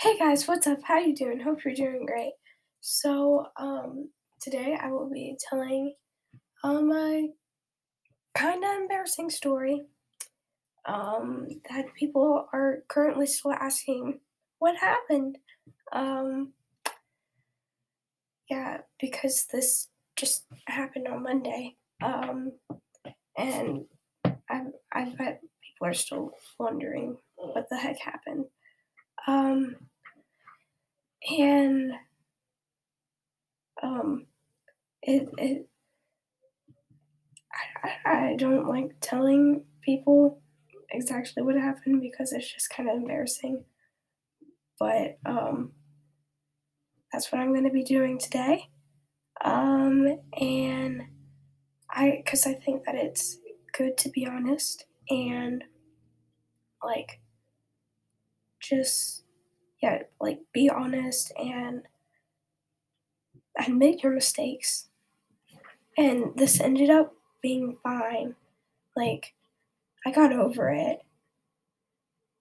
Hey guys, what's up? How you doing? Hope you're doing great. So, um, today I will be telling um a kind of embarrassing story um that people are currently still asking what happened. Um, yeah, because this just happened on Monday. Um, and I I bet people are still wondering what the heck happened. Um, and um, it it I, I don't like telling people exactly what happened because it's just kind of embarrassing. But um, that's what I'm going to be doing today. Um, and I, because I think that it's good to be honest and like just yeah, like be honest and admit your mistakes. And this ended up being fine. Like I got over it.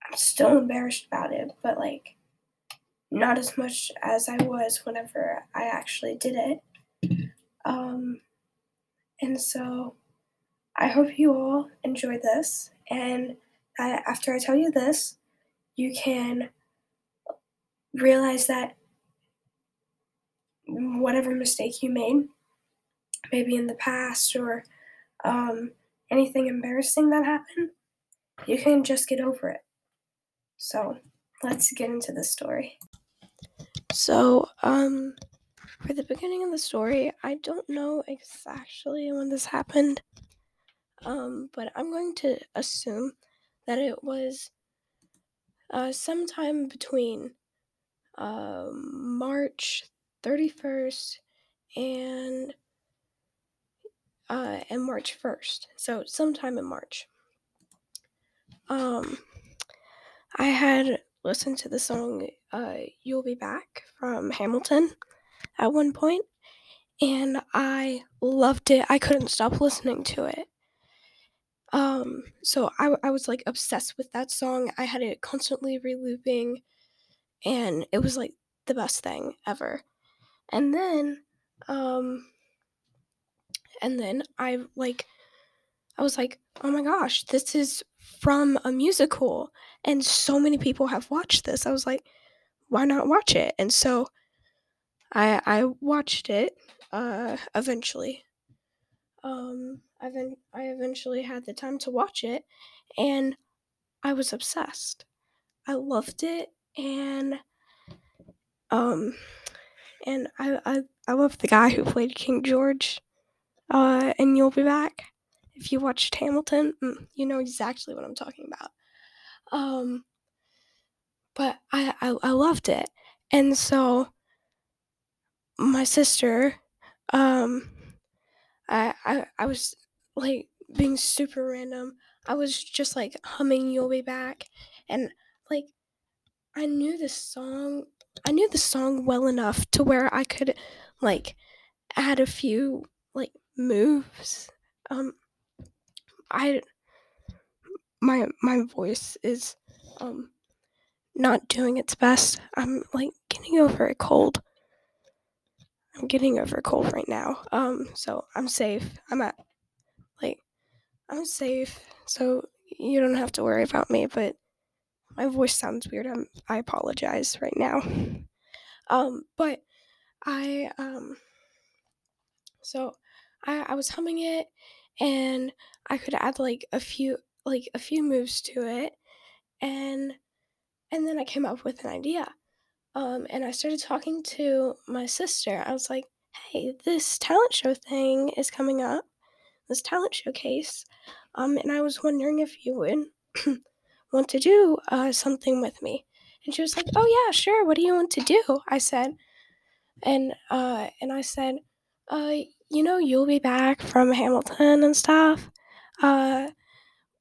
I'm still embarrassed about it, but like not as much as I was whenever I actually did it. Um, and so I hope you all enjoy this. And I, after I tell you this, you can realize that whatever mistake you made, maybe in the past or um, anything embarrassing that happened, you can just get over it. So let's get into the story. So, um, for the beginning of the story, I don't know exactly when this happened, um, but I'm going to assume that it was uh, sometime between um, March 31st and uh, and March 1st. So sometime in March. Um, I had listened to the song uh, "You'll Be Back" from Hamilton at one point, and I loved it. I couldn't stop listening to it. Um, so I, I was like obsessed with that song. I had it constantly relooping, and it was like the best thing ever. And then, um, and then I like, I was like, oh my gosh, this is from a musical, and so many people have watched this. I was like, why not watch it? And so I I watched it uh eventually. Um I then I eventually had the time to watch it and I was obsessed. I loved it and um and I I I love the guy who played King George. Uh and you'll be back. If you watched Hamilton, mm, you know exactly what I'm talking about. Um but I I, I loved it. And so my sister, um, I, I, I was like being super random. I was just like humming "You'll Be Back," and I knew the song. I knew the song well enough to where I could like add a few like moves. Um, I my my voice is um not doing its best. I'm like getting over a cold. I'm getting over a cold right now. Um, so I'm safe. I'm at like I'm safe. So you don't have to worry about me, but my voice sounds weird. I'm I apologize right now. Um, but I um so I I was humming it and I could add like a few like a few moves to it and and then I came up with an idea. Um, and I started talking to my sister. I was like, hey, this talent show thing is coming up, this talent showcase. Um, and I was wondering if you would want to do uh, something with me. And she was like, oh, yeah, sure. What do you want to do? I said, and, uh, and I said, uh, you know, you'll be back from Hamilton and stuff. Uh,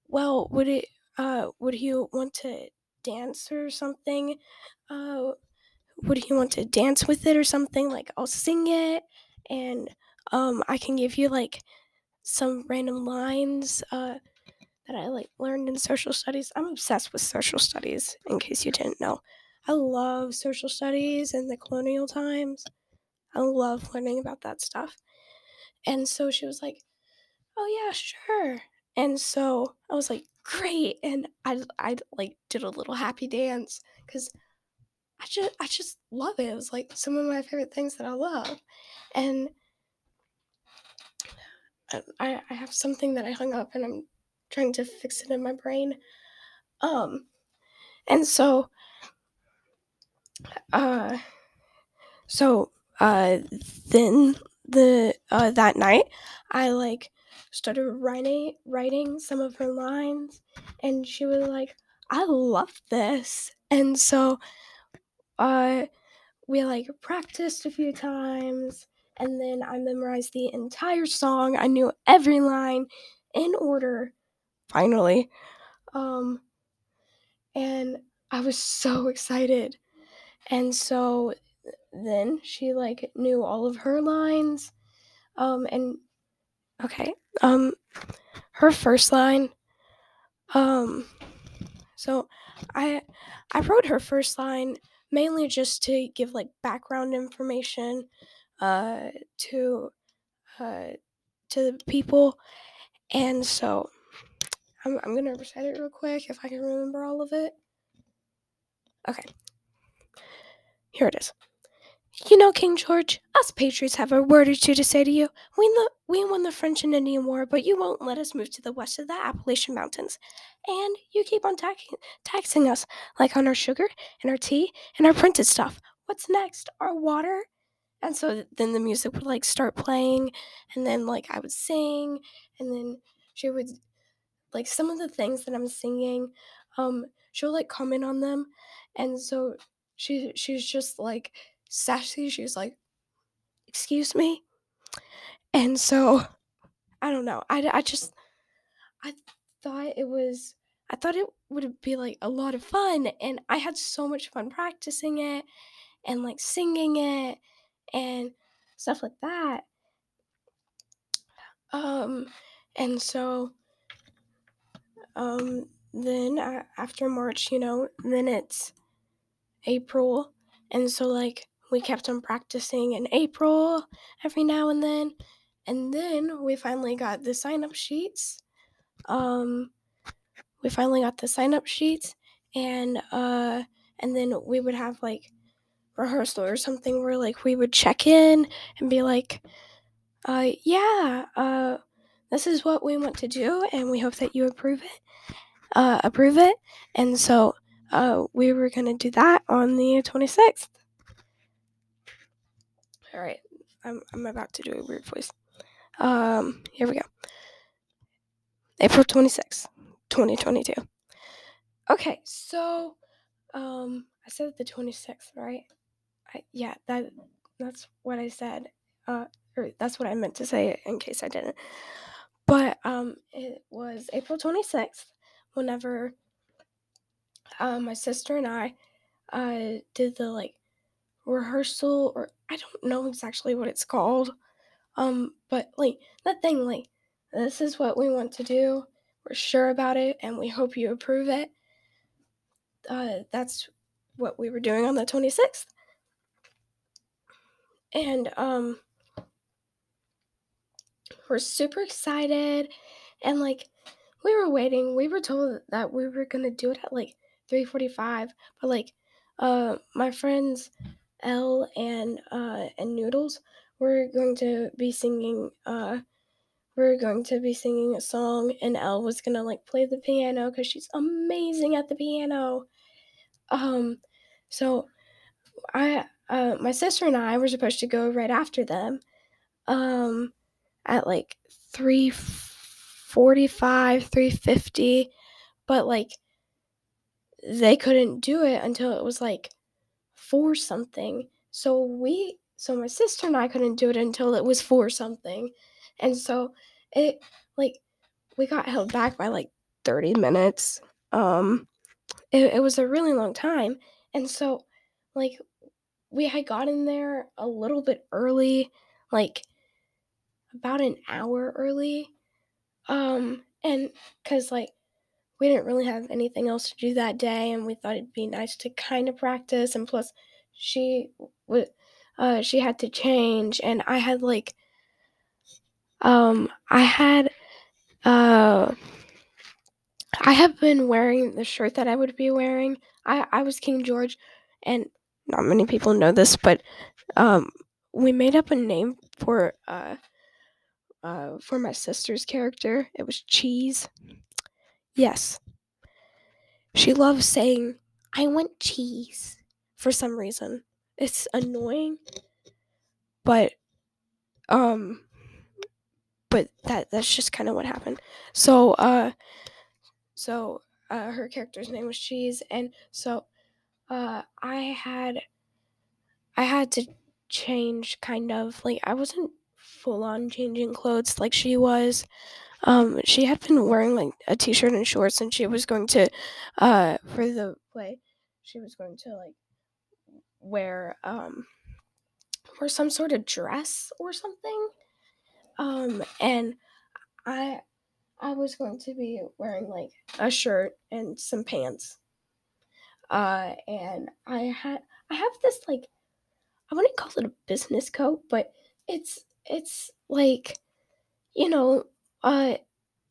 well, would it, uh, would you want to dance or something? Uh, would you want to dance with it or something? Like I'll sing it and um I can give you like some random lines uh that I like learned in social studies. I'm obsessed with social studies in case you didn't know. I love social studies and the colonial times. I love learning about that stuff. And so she was like, "Oh yeah, sure." And so I was like, "Great!" And I I like did a little happy dance because I just I just love it. It was like some of my favorite things that I love, and uh, I I have something that I hung up and I'm trying to fix it in my brain. Um, and so uh, so uh, then the uh that night I like started writing writing some of her lines, and she was like, "I love this," and so uh we like practiced a few times and then I memorized the entire song. I knew every line in order finally. Um and I was so excited. And so then she like knew all of her lines. Um and okay. Um her first line um so I I wrote her first line mainly just to give like background information uh, to uh, to the people, and so I'm I'm gonna recite it real quick if I can remember all of it. Okay, here it is. You know, King George, us Patriots have a word or two to say to you. We, lo- we won the French and Indian War, but you won't let us move to the west of the Appalachian Mountains. And you keep on taxing us, like on our sugar and our tea and our printed stuff. What's next? Our water? And so then the music would like start playing, and then like I would sing, and then she would like some of the things that I'm singing, um, she'll like comment on them, and so she she's just like sassy. She's like, "Excuse me," and so I don't know. I I just I thought it was I thought it would be like a lot of fun, and I had so much fun practicing it and like singing it and stuff like that. Um, and so um then uh, after March, you know, then it's April, and so like we kept on practicing in April every now and then. And then we finally got the sign up sheets. Um, we finally got the sign up sheets and uh and then we would have like rehearsal or something where like we would check in and be like uh yeah uh this is what we want to do and we hope that you approve it uh approve it and so uh we were gonna do that on the 26th all right, I'm I'm about to do a weird voice. Um, here we go. April 26th, 2022. Okay, so um I said the 26th, right? I, yeah, that that's what I said. Uh or that's what I meant to say in case I didn't. But um it was April 26th whenever uh, my sister and I uh did the like rehearsal or I don't know exactly what it's called. Um, but like that thing, like this is what we want to do. We're sure about it, and we hope you approve it. Uh, that's what we were doing on the 26th. And um, we're super excited, and like we were waiting. We were told that we were gonna do it at like 3:45, but like uh, my friends Elle and uh, and Noodles, we're going to be singing. Uh, we're going to be singing a song, and Elle was gonna like play the piano because she's amazing at the piano. Um, so I, uh, my sister and I were supposed to go right after them. Um, at like three forty-five, three fifty, but like they couldn't do it until it was like for something. So we so my sister and I couldn't do it until it was for something. And so it like we got held back by like 30 minutes. Um it, it was a really long time. And so like we had gotten there a little bit early, like about an hour early. Um and cuz like we didn't really have anything else to do that day, and we thought it'd be nice to kind of practice. And plus, she would, uh, she had to change, and I had like, um, I had, uh, I have been wearing the shirt that I would be wearing. I I was King George, and not many people know this, but um, we made up a name for uh, uh, for my sister's character. It was Cheese. Yes. She loves saying, I want cheese for some reason. It's annoying. But um but that that's just kind of what happened. So uh so uh her character's name was Cheese and so uh I had I had to change kind of like I wasn't full on changing clothes like she was um, she had been wearing like a t-shirt and shorts, and she was going to, uh, for the play, she was going to like wear um, wear some sort of dress or something. Um, and I, I was going to be wearing like a shirt and some pants. Uh, and I had, I have this like, I wouldn't call it a business coat, but it's, it's like, you know, uh,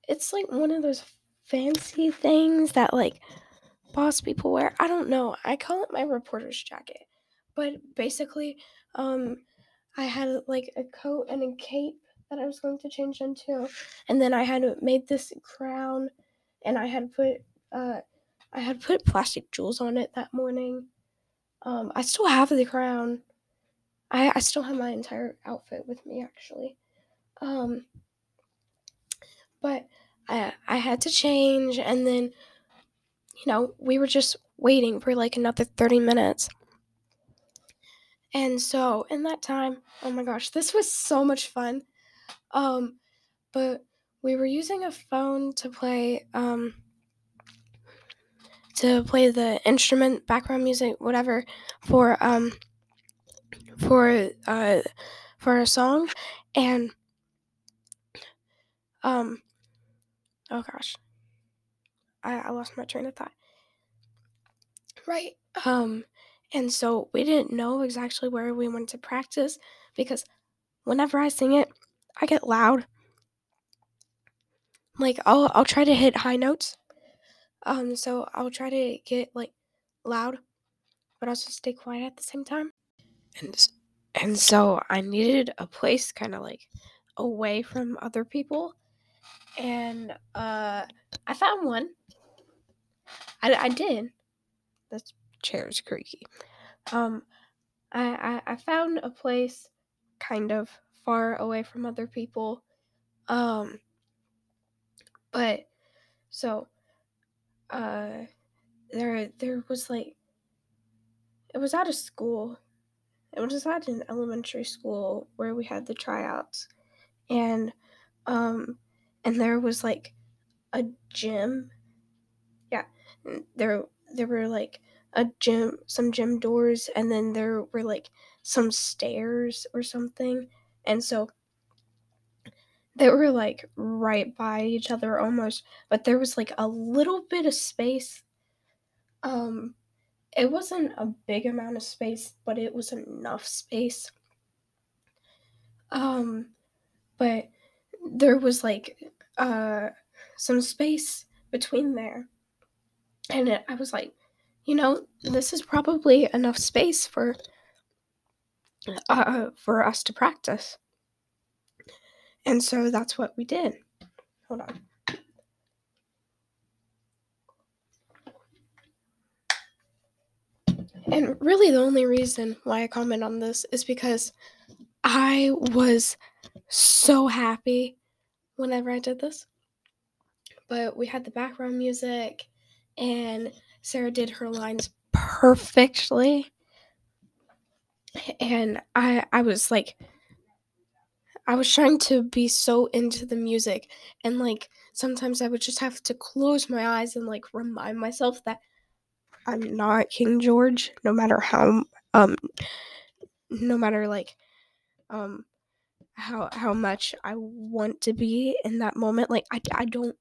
it's like one of those fancy things that like boss people wear. I don't know. I call it my reporter's jacket. But basically, um I had like a coat and a cape that I was going to change into. And then I had made this crown and I had put uh I had put plastic jewels on it that morning. Um I still have the crown. I, I still have my entire outfit with me actually. Um but I I had to change and then you know, we were just waiting for like another 30 minutes. And so in that time, oh my gosh, this was so much fun. Um but we were using a phone to play um to play the instrument background music whatever for um for uh for a song and um oh gosh I, I lost my train of thought. Right um and so we didn't know exactly where we wanted to practice because whenever i sing it i get loud. Like i'll i'll try to hit high notes um so i'll try to get like loud but also stay quiet at the same time and and so i needed a place kind of like away from other people. And uh i found one. I, I did. This chair is creaky um I, I i found a place kind of far away from other people. Um but so uh there there was like it was out of school it was at an elementary school where we had the tryouts. And um and there was like a gym. Yeah there there were like a gym some gym doors and then there were like some stairs or something. And so they were like right by each other almost but there was like a little bit of space um it wasn't a big amount of space but it was enough space. Um but there was like uh some space between there. And it, i was like you know this is probably enough space for uh for us to practice. And so that's what we did. Hold on and really the only reason why i comment on this is because i was so happy whenever i did this but we had the background music and Sarah did her lines perfectly. And I I was like I was trying to be so into the music and like sometimes I would just have to close my eyes and like remind myself that I'm not King George no matter how um no matter like um how how much I want to be in that moment like I I don't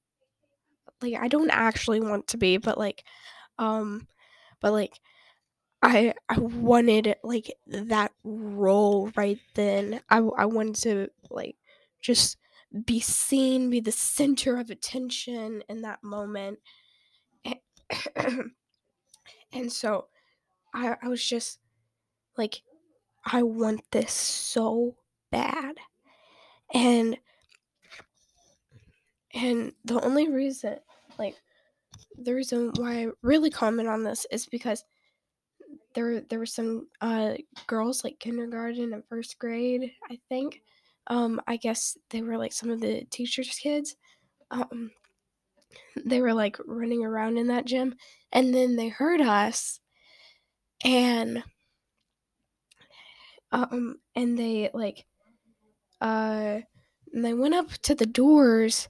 like I don't actually want to be, but like um but like I I wanted like that role right then. I I wanted to like just be seen, be the center of attention in that moment. and so I I was just like I want this so bad. And and the only reason like the reason why I really comment on this is because there there were some uh girls like kindergarten and first grade, I think. Um I guess they were like some of the teachers' kids. Um they were like running around in that gym and then they heard us and um and they like uh and they went up to the doors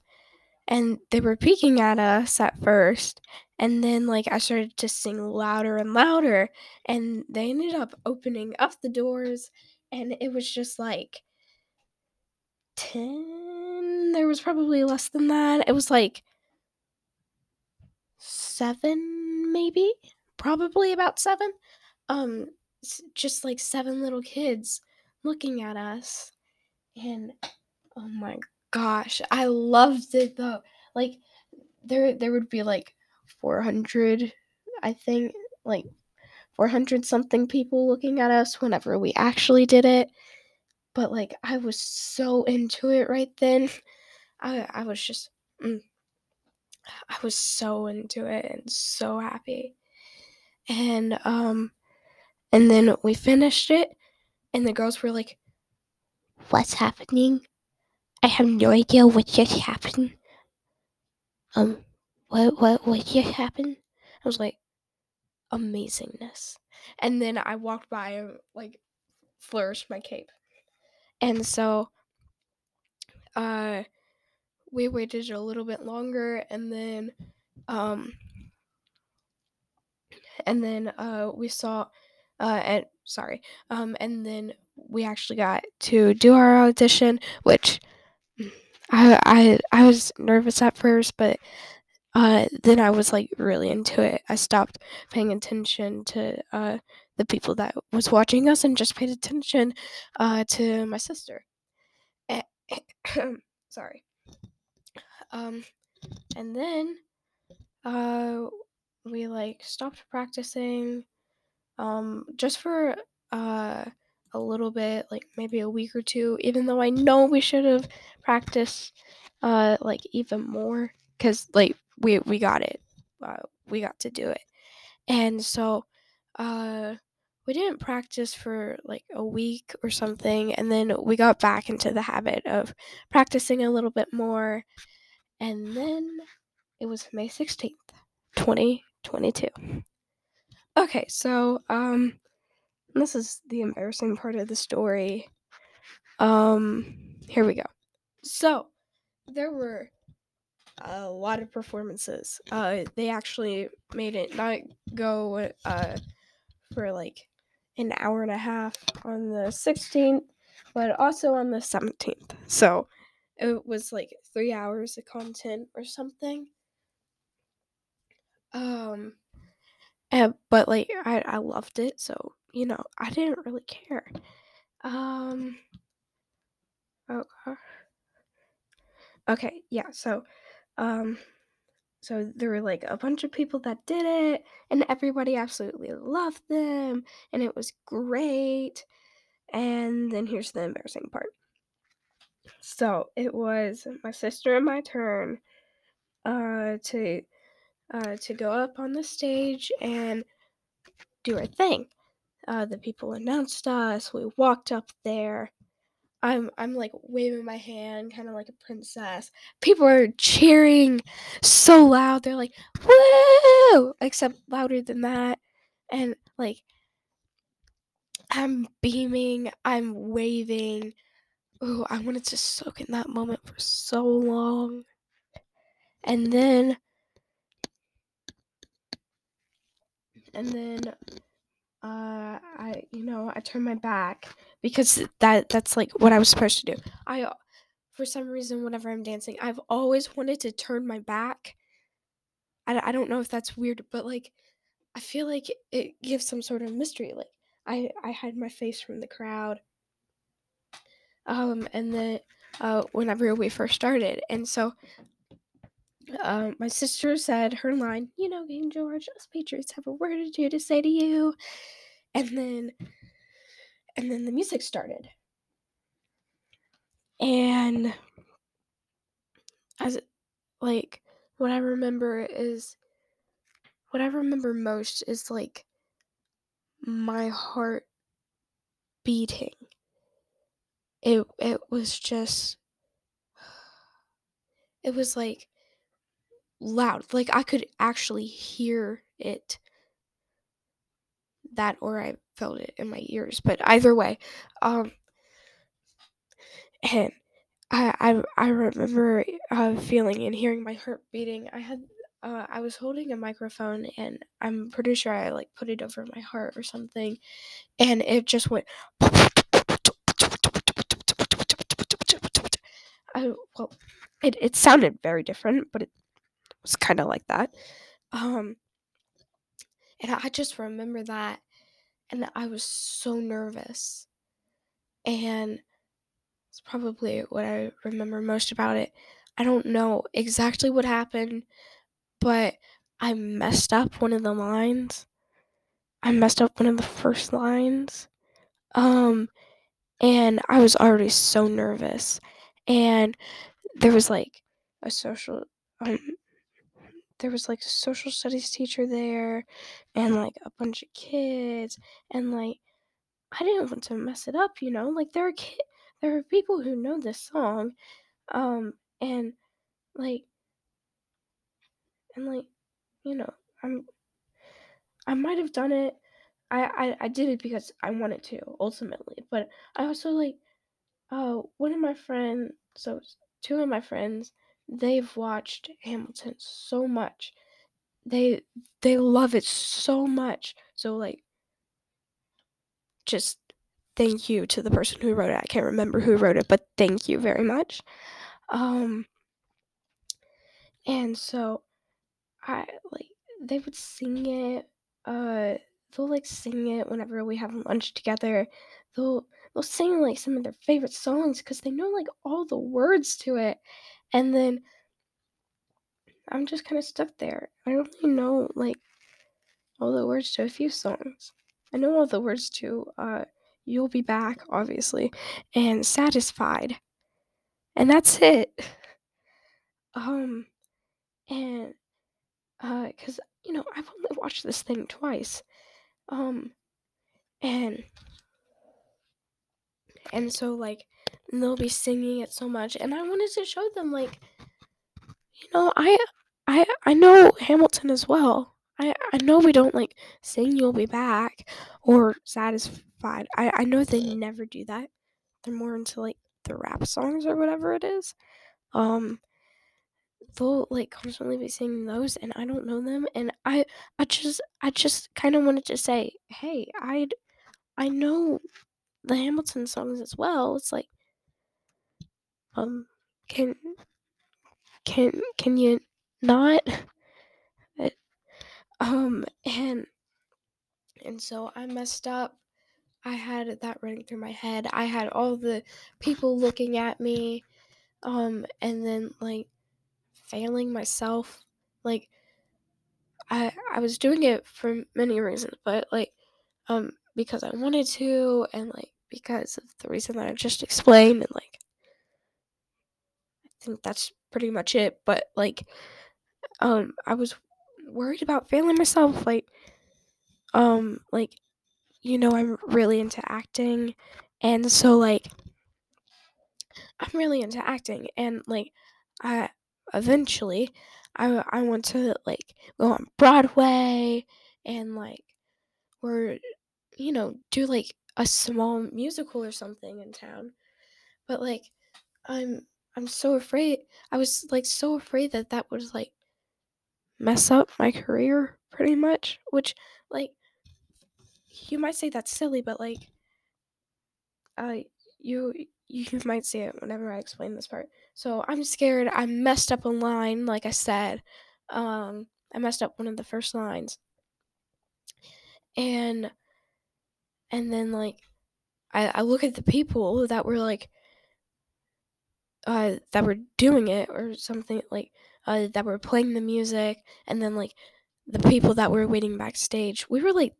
and they were peeking at us at first and then like i started to sing louder and louder and they ended up opening up the doors and it was just like 10 there was probably less than that. It was like 7 maybe probably about 7 um just like seven little kids looking at us and oh my gosh i loved it though like there there would be like 400 i think like 400 something people looking at us whenever we actually did it but like i was so into it right then i i was just mm, i was so into it and so happy and um and then we finished it and the girls were like what's happening I have no idea what just happened. Um, what what what just happened? I was like, amazingness. And then I walked by and like flourished my cape. And so uh we waited a little bit longer and then um and then uh we saw uh and sorry um and then we actually got to do our audition which I I I was nervous at first, but uh, then I was like really into it. I stopped paying attention to uh, the people that was watching us and just paid attention uh, to my sister. Sorry. Um, and then uh, we like stopped practicing um, just for uh, a little bit, like maybe a week or two, even though I know we should have practiced uh like even more cuz like we we got it. Uh, we got to do it. And so uh we didn't practice for like a week or something and then we got back into the habit of practicing a little bit more and then it was May 16th, 2022. Okay, so um this is the embarrassing part of the story. Um, here we go. So, there were a lot of performances. Uh, they actually made it not go uh, for like an hour and a half on the 16th, but also on the 17th. So, it was like three hours of content or something. Um, and, but like I, I loved it, so you know, I didn't really care. Um okay. Okay, yeah, so um so there were like a bunch of people that did it and everybody absolutely loved them and it was great. And then here's the embarrassing part. So, it was my sister and my turn uh to uh to go up on the stage and do our thing uh, the people announced us. We walked up there. I'm I'm like waving my hand, kind of like a princess. People are cheering so loud. They're like, "Woo!" Except louder than that, and like I'm beaming. I'm waving. Oh, I wanted to soak in that moment for so long. And then and then uh, I, you know, I turned my back because that that's like what I was supposed to do. I, for some reason, whenever I'm dancing, I've always wanted to turn my back, I I don't know if that's weird, but, like, I feel like it gives some sort of mystery, like, I I hide my face from the crowd. Um, and then, uh, whenever we first started, and so um, my sister said her line, "You know, King George, us Patriots have a word or two to say to you," and then and then the music started. And as like what I remember is what I remember most is like my heart beating. It it was just it was like loud. Like I could actually hear it. That or I felt it in my ears. But either way, um and I I, I remember uh, feeling and hearing my heart beating. I had uh, I was holding a microphone and I'm pretty sure I like put it over my heart or something, and it just went. I well, it it sounded very different, but it was kind of like that. Um, and I just remember that, and I was so nervous, and it's probably what I remember most about it. I don't know exactly what happened, but I messed up one of the lines. I messed up one of the first lines. Um, and I was already so nervous. And there was like a social um there was like a social studies teacher there and like a bunch of kids and like I didn't want to mess it up, you know? Like there are ki- there are people who know this song um and like and like you know, I'm I might have done it. I, I I did it because I wanted to ultimately, but I also like uh one of my friends, so two of my friends, they've watched Hamilton so much. They they love it so much. So like just thank you to the person who wrote it. I can't remember who wrote it, but thank you very much. Um and so I like they would sing it uh they'll like sing it whenever we have lunch together. They'll they'll sing like some of their favorite songs because they know like all the words to it. And then I'm just kind of stuck there. I don't really know like all the words to a few songs. I know all the words to uh You'll Be Back, obviously, and Satisfied. And that's it. Um and uh cuz you know, I've only watched this thing twice. Um and and so like they'll be singing it so much and i wanted to show them like you know i i i know hamilton as well. I i know we don't like sing you'll be back or satisfied. I i know they never do that. They're more into like the rap songs or whatever it is. Um they'll like constantly be singing those and i don't know them and i i just i just kind of wanted to say hey i i know the Hamilton songs as well. It's like, um, can can can you not? Um, and and so I messed up. I had that running through my head. I had all the people looking at me, um, and then like failing myself. Like I I was doing it for many reasons, but like um because I wanted to and like because of the reason that I just explained and like I think that's pretty much it. But like um I was worried about failing myself like um like you know I'm really into acting and so like I'm really into acting and like I eventually I I want to like go on Broadway and like or you know do like a small musical or something in town. But like I'm I'm so afraid. I was like so afraid that that would like mess up my career pretty much, which like you might say that's silly, but like uh you you might see it whenever I explain this part. So I'm scared. I messed up a line, like I said. Um, I messed up one of the first lines. And and then like I, I look at the people that were like uh that were doing it or something like uh that were playing the music and then like the people that were waiting backstage. We were like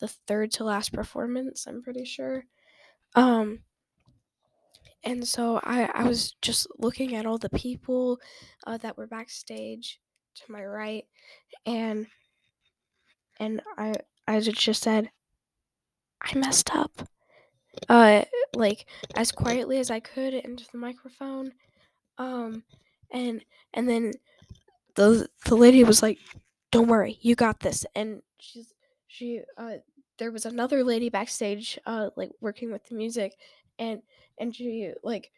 the third to last performance, I'm pretty sure. Um and so I, I was just looking at all the people uh, that were backstage to my right and and I I just said I messed up uh like as quietly as I could into the microphone um and and then the the lady was like don't worry you got this and she's she uh there was another lady backstage uh like working with the music and and she like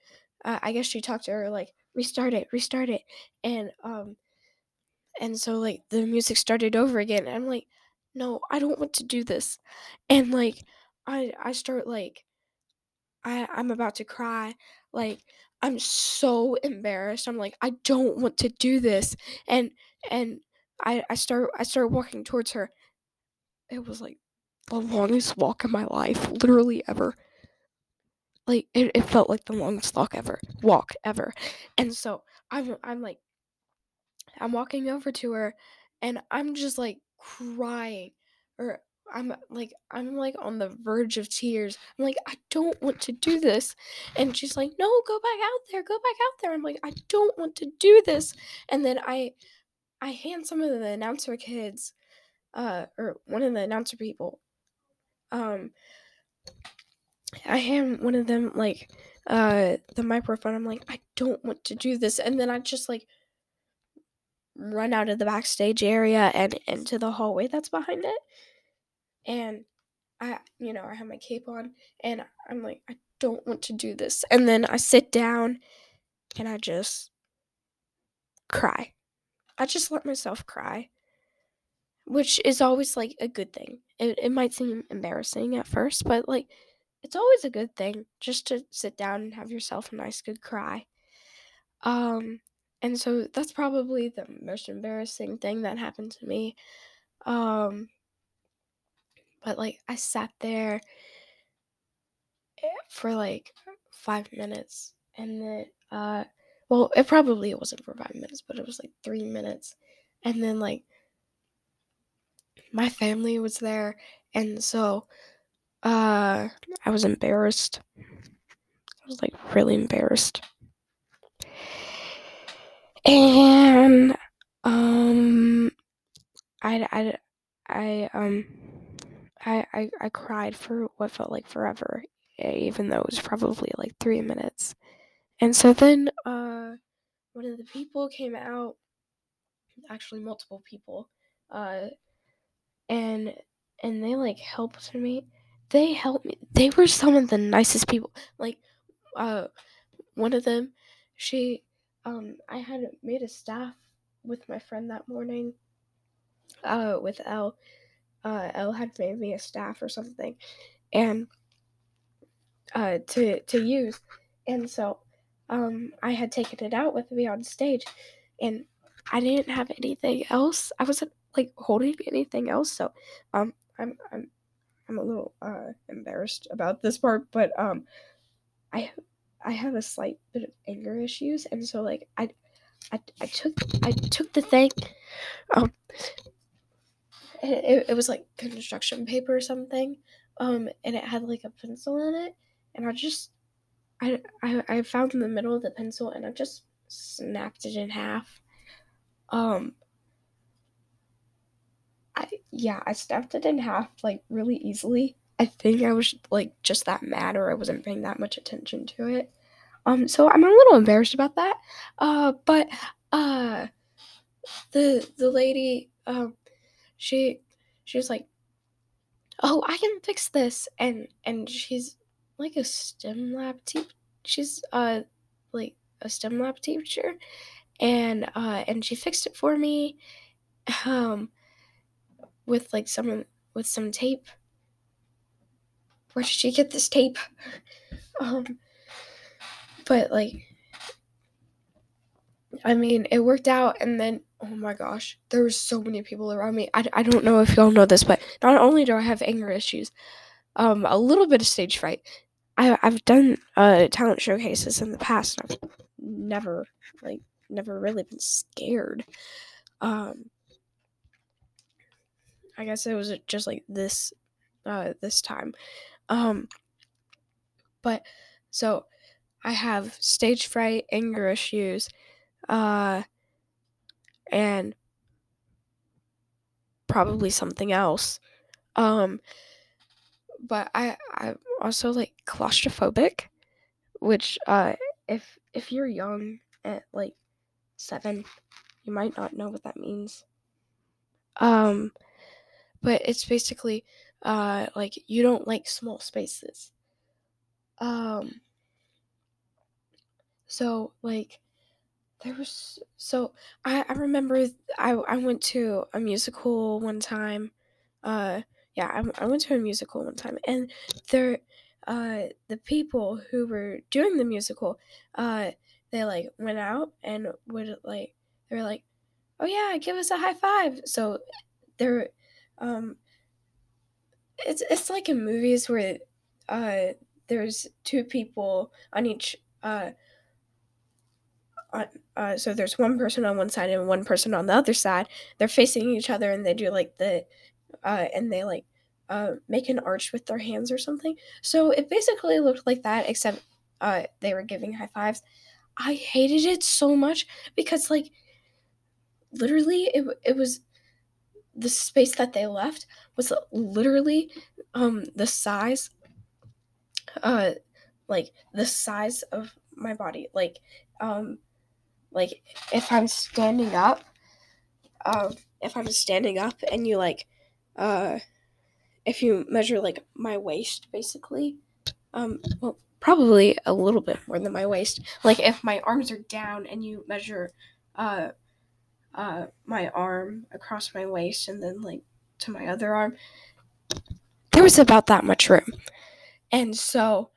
uh, I guess she talked to her like restart it restart it and um and so like the music started over again and I'm like no I don't want to do this and like I I start like I I'm about to cry like I'm so embarrassed I'm like I don't want to do this and and I I start I start walking towards her. It was like the longest walk in my life literally ever. Like it, it felt like the longest walk ever walk ever and so i'm i'm like i'm walking over to her and i'm just like crying or i'm like i'm like on the verge of tears. I'm like i don't want to do this. And she's like no go back out there go back out there. I'm like i don't want to do this. And then i i hand some of the announcer kids uh or one of the announcer people um I hand one of them like uh the microphone. I'm like, I don't want to do this, and then I just like run out of the backstage area and into the hallway that's behind it. And I, you know, I have my cape on, and I'm like, I don't want to do this. And then I sit down, and I just cry. I just let myself cry, which is always like a good thing. It it might seem embarrassing at first, but like it's always a good thing just to sit down and have yourself a nice good cry. Um and so that's probably the most embarrassing thing that happened to me. Um but like I sat there eh, for like 5 minutes and then uh well, it probably wasn't for 5 minutes, but it was like 3 minutes. And then like my family was there and so uh, I was embarrassed. I was like really embarrassed. And um I I I um I, I I cried for what felt like forever, even though it was probably like three minutes. And so then uh one of the people came out, actually multiple people, uh and and they like helped me they helped me. They were some of the nicest people. Like, uh, one of them, she, um, I had made a staff with my friend that morning. Uh, with Elle, uh, Elle had made me a staff or something, and uh, to to use, and so, um, I had taken it out with me on stage, and I didn't have anything else. I wasn't like holding anything else, so um, I'm I'm I'm a little uh, embarrassed about this part, but um, I I have a slight bit of anger issues, and so like I I, I took I took the thing, um, it, it was like construction paper or something, um, and it had like a pencil in it, and I just I I, I found in the middle of the pencil, and I just snapped it in half, um, I yeah, I snapped it in half like really easily. I think I was like just that mad or I wasn't paying that much attention to it. Um so I'm a little embarrassed about that. Uh but uh the the lady um she she was like oh i can fix this and and she's like a stem lab teacher she's uh like a stem lab teacher and uh and she fixed it for me um with like some with some tape. Where did she get this tape? um, but like, I mean, it worked out, and then oh my gosh, there were so many people around me. I, I don't know if y'all know this, but not only do I have anger issues, um, a little bit of stage fright. I, I've done uh, talent showcases in the past. I've never, like, never really been scared. Um, I guess it was just like this, uh, this time. Um, but so I have stage fright, anger issues, uh, and probably something else. Um, but I I'm also like claustrophobic, which uh, if if you're young at like seven, you might not know what that means. Um, but it's basically uh like you don't like small spaces. Um, so like there was so I, I remember I, I went to a musical one time uh yeah I, I went to a musical one time and there uh the people who were doing the musical uh they like went out and would like they were like oh yeah give us a high five so they're um it's it's like in movies where uh there's two people on each uh uh, so there's one person on one side and one person on the other side. They're facing each other and they do like the, uh, and they like uh, make an arch with their hands or something. So it basically looked like that, except uh, they were giving high fives. I hated it so much because like literally it, it was the space that they left was literally um the size uh like the size of my body like um like if I'm standing up, um, if I'm standing up and you like, uh, if you measure like my waist, basically, um, well, probably a little bit more than my waist. Like if my arms are down and you measure, uh, uh, my arm across my waist and then like to my other arm, there was about that much room, and so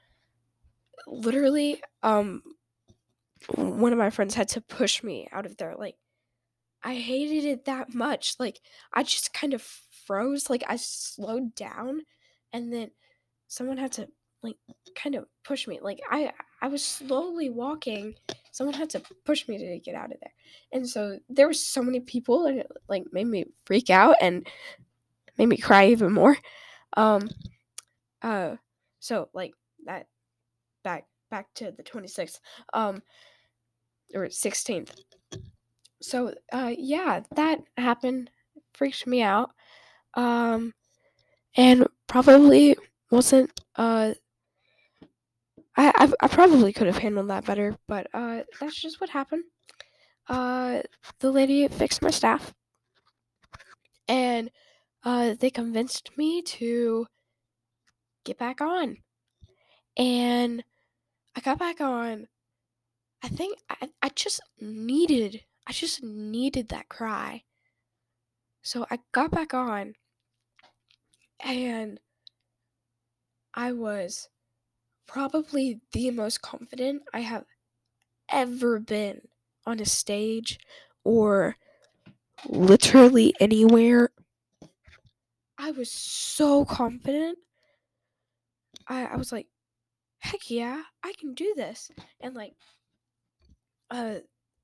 literally, um, one of my friends had to push me out of there. Like, I hated it that much. Like, I just kind of froze. Like, I slowed down, and then someone had to like kind of push me. Like, I I was slowly walking. Someone had to push me to get out of there, and so there were so many people, and it like made me freak out and made me cry even more. Um, uh, so like that back back to the 26th. Um, or 16th. So, uh, yeah, that happened. Freaked me out. Um, and probably wasn't, uh, I, I, I probably could have handled that better, but, uh, that's just what happened. Uh, the lady fixed my staff. And, uh, they convinced me to get back on. And I got back on I think I, I just needed I just needed that cry. So I got back on and I was probably the most confident I have ever been on a stage or literally anywhere. I was so confident. I, I was like, heck yeah, I can do this. And like uh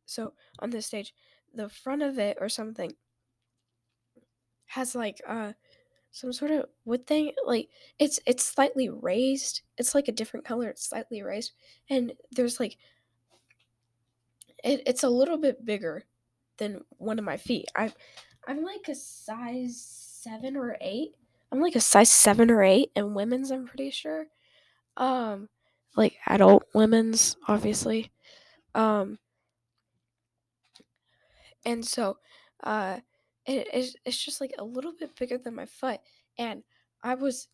so on this stage the front of it or something has like uh some sort of wood thing like it's it's slightly raised it's like a different color it's slightly raised and there's like it, it's a little bit bigger than one of my feet. I'm i'm like a size seven or eight. I'm like a size seven or eight in women's i'm pretty sure. Um like adult women's obviously. Um, and so uh, it, it's, it's just like a little bit bigger than my foot. And I was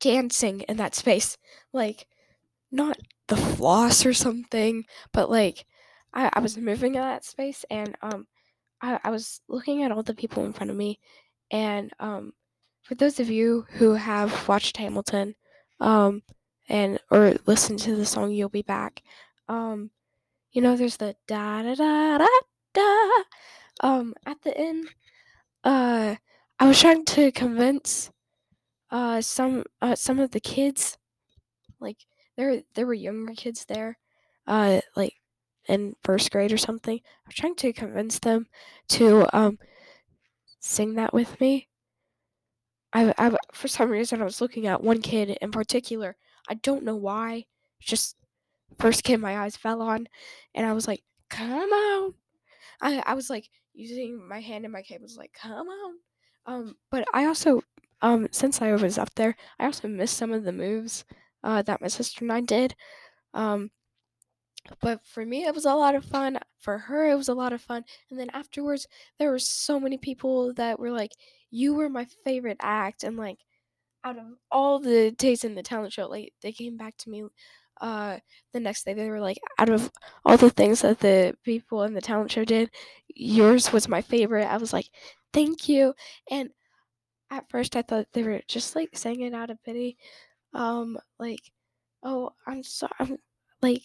dancing in that space. Like, not the floss or something, but like I, I was moving in that space and um I, I was looking at all the people in front of me and um for those of you who have watched Hamilton um and or listened to the song You'll Be Back um you know, there's the da da da da da. um at the end uh I was trying to convince uh some uh some of the kids like there there were younger kids there uh like in first grade or something. I was trying to convince them to um sing that with me. I, I for some reason I was looking at one kid in particular. I don't know why. Just first kid my eyes fell on, and I was like, "Come on!" I I was like using my hand and my cables like, "Come on!" Um, but I also um since I was up there, I also missed some of the moves uh that my sister and I did. Um, but for me it was a lot of fun. For her it was a lot of fun. And then afterwards there were so many people that were like, "You were my favorite act," and like out of all the days in the talent show, like they came back to me uh the next day they were like out of all the things that the people in the talent show did yours was my favorite. I was like thank you. And at first i thought they were just like saying it out of pity um like oh i'm sorry i'm like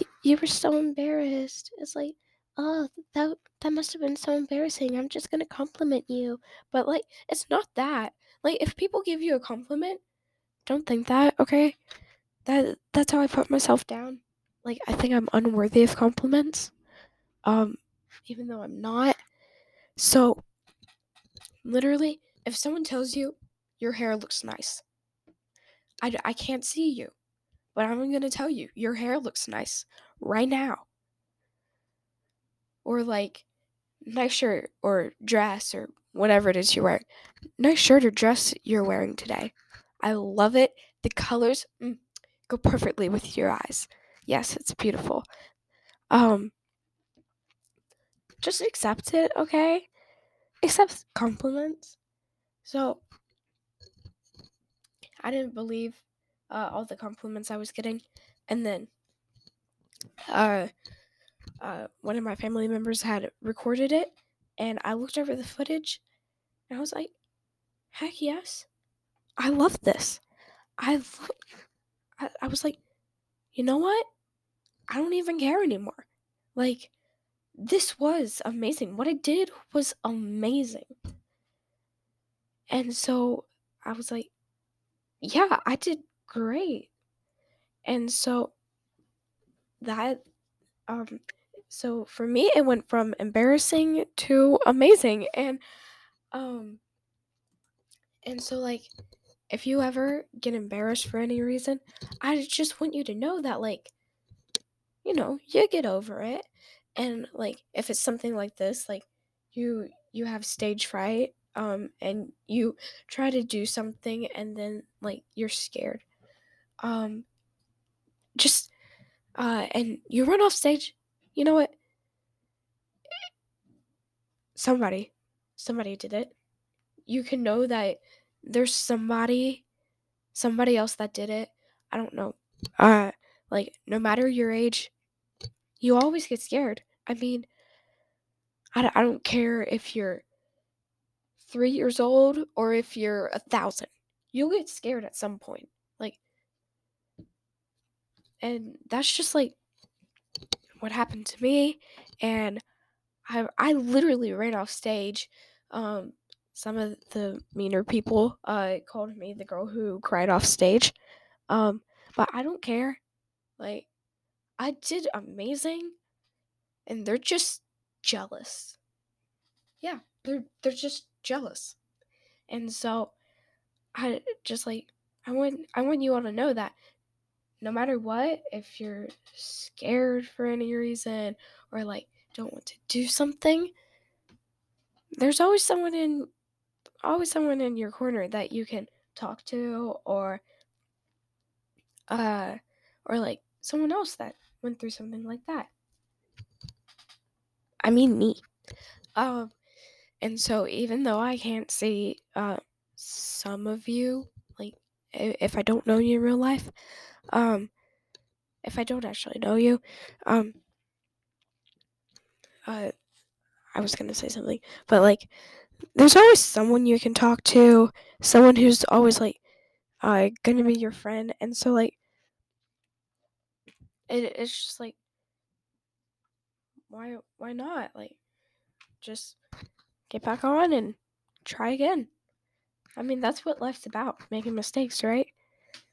y- you were so embarrassed. It's like oh that that must have been so embarrassing. I'm just gonna compliment you. But like it's not that. Like if people give you a compliment don't think that okay that that's how I put myself down. Like I think I'm unworthy of compliments. Um even though I'm not. So literally if someone tells you your hair looks nice. I, I can't see you, but I'm going to tell you your hair looks nice right now. Or like nice shirt or dress or whatever it is you're wearing. Nice shirt or dress you're wearing today. I love it. The colors mm, go perfectly with your eyes. Yes, it's beautiful. Um just accept it, okay? Accept compliments. So I didn't believe uh, all the compliments I was getting, and then uh, uh, one of my family members had recorded it, and I looked over the footage, and I was like, "Heck yes, I love this." I, lo- I, I was like, you know what? I don't even care anymore. Like, this was amazing. What I did was amazing. And so I was like, yeah, I did great. And so that um so for me it went from embarrassing to amazing and um and so like if you ever get embarrassed for any reason, I just want you to know that like you know, you get over it. And like if it's something like this, like you you have stage fright um and you try to do something and then like you're scared. Um just uh and you run off stage. You know what? Somebody somebody did it. You can know that there's somebody somebody else that did it. I don't know. Uh like no matter your age, you always get scared. I mean, I, don't- I don't care if you're three years old or if you're a thousand. You'll get scared at some point. Like, and that's just like what happened to me. And I, I literally ran off stage. Um, some of the meaner people uh, called me the girl who cried off stage. Um, but I don't care. Like, I did amazing, and they're just jealous. Yeah, they're they're just jealous, and so I just like I want I want you all to know that no matter what, if you're scared for any reason or like don't want to do something, there's always someone in always someone in your corner that you can talk to or uh or like someone else that went through something like that. I mean me. Um and so even though I can't see uh some of you like if I don't know you in real life, um if I don't actually know you, um uh I was going to say something, but like there's always someone you can talk to, someone who's always like uh to be your friend and so like it, it's just like why why not like just get back on and try again. I mean, that's what life's about making mistakes, right?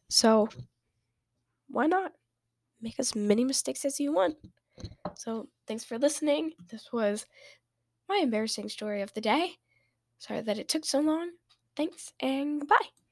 So, why not make as many mistakes as you want? So, thanks for listening. This was my embarrassing story of the day. Sorry that it took so long. Thanks and goodbye.